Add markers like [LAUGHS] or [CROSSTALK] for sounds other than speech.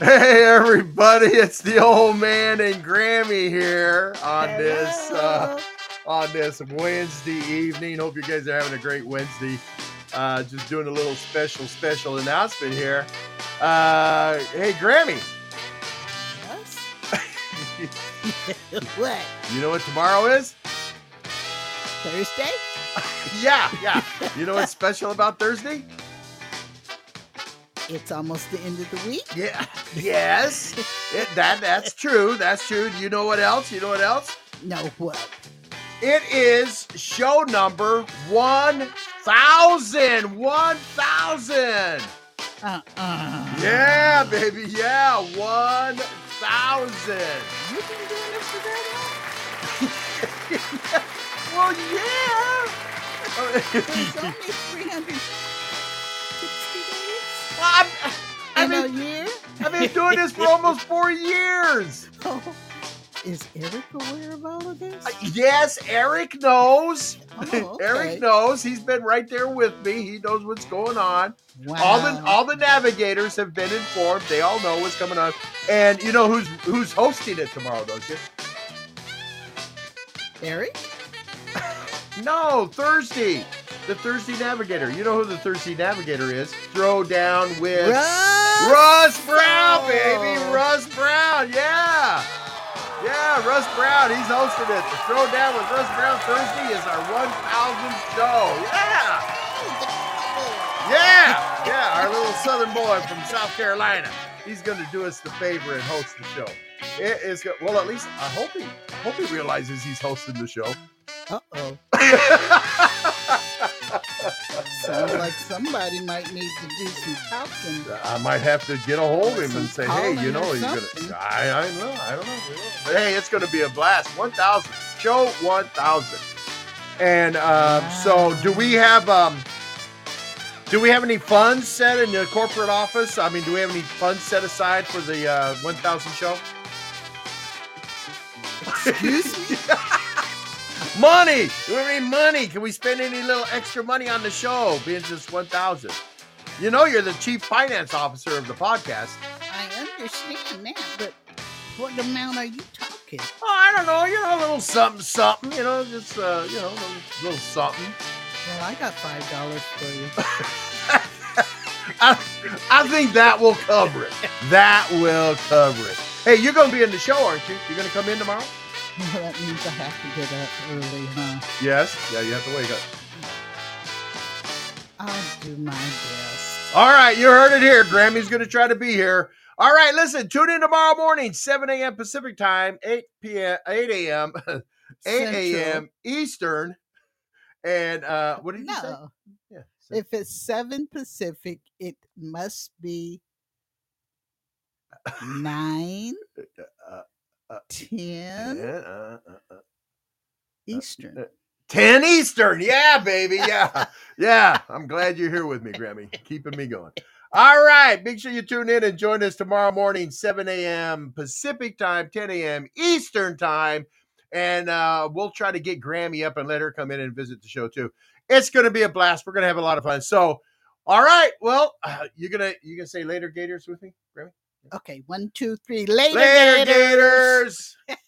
Hey everybody, it's the old man and Grammy here on this uh, on this Wednesday evening. Hope you guys are having a great Wednesday. Uh, just doing a little special special announcement here. Uh, hey Grammy, Yes? [LAUGHS] [LAUGHS] what? you know what tomorrow is? Thursday? [LAUGHS] Yeah, yeah. You know what's special about Thursday? It's almost the end of the week. Yeah. [LAUGHS] Yes. It, that that's true. That's true. You know what else? You know what else? No, what? It is show number 1000. 1000. Uh-uh. Yeah, baby. Yeah, 1000. You've been doing this for that [LAUGHS] well, yeah. long? [LAUGHS] It's only 360 I've, a been, year. I've been doing this for almost four years. Oh, [LAUGHS] is Eric aware of all of this? Uh, Yes, Eric knows. Oh, [LAUGHS] Eric knows. He's been right there with me. He knows what's going on. Wow. All the all the navigators have been informed. They all know what's coming on. And you know who's who's hosting it tomorrow, don't you? Eric? [LAUGHS] No, Thursday. The Thursday Navigator. You know who the Thursday Navigator is? Throw down with Russ! Russ Brown, baby. Oh. Russ Brown. Yeah. Yeah, Russ Brown. He's hosting it. The Throw Down with Russ Brown Thursday is our 1000th show. Yeah. Yeah. Yeah. Our little southern boy from South Carolina. He's going to do us the favor and host the show. It is go- well, at least I hope he I hope he realizes he's hosting the show. Uh-oh. Sounds [LAUGHS] like somebody might need to do some talking. I might have to get a hold of him and say, hey, you know, he's something. gonna. I, I know, I don't know, we don't know. but hey, it's gonna be a blast. One thousand show, one thousand. And um, so, do we have um, do we have any funds set in the corporate office? I mean, do we have any funds set aside for the uh, one thousand show? Excuse me? [LAUGHS] money. We need money? Can we spend any little extra money on the show? Being just one thousand. You know, you're the chief finance officer of the podcast. I understand that, but what amount are you talking? Oh, I don't know, you know, a little something, something, you know, just uh, you know, a little, little something. Well, I got five dollars for you. [LAUGHS] I, I think that will cover it. That will cover it. Hey, you're gonna be in the show, aren't you? You're gonna come in tomorrow? [LAUGHS] Well, that means I have to get up early, huh? Yes. Yeah, you have to wake up. I'll do my best. All right, you heard it here. Grammy's gonna try to be here. All right, listen, tune in tomorrow morning, 7 a.m. Pacific time, 8 p.m. 8 a.m. [LAUGHS] 8 a.m. Eastern. And uh what did you say? No, Yeah. if it's seven Pacific, it must be [LAUGHS] nine, Uh, uh, ten yeah, uh, uh, uh. Eastern. 10 Eastern. Yeah, baby. Yeah. Yeah. I'm glad you're here with me, Grammy. Keeping me going. All right. Make sure you tune in and join us tomorrow morning, 7 a.m. Pacific time, 10 a.m. Eastern time. And uh, we'll try to get Grammy up and let her come in and visit the show too. It's going to be a blast. We're going to have a lot of fun. So, all right. Well, uh, you're going to you gonna say later Gators with me, Grammy? Okay, one, two, three. Later, Later, Gators. Gators. [LAUGHS]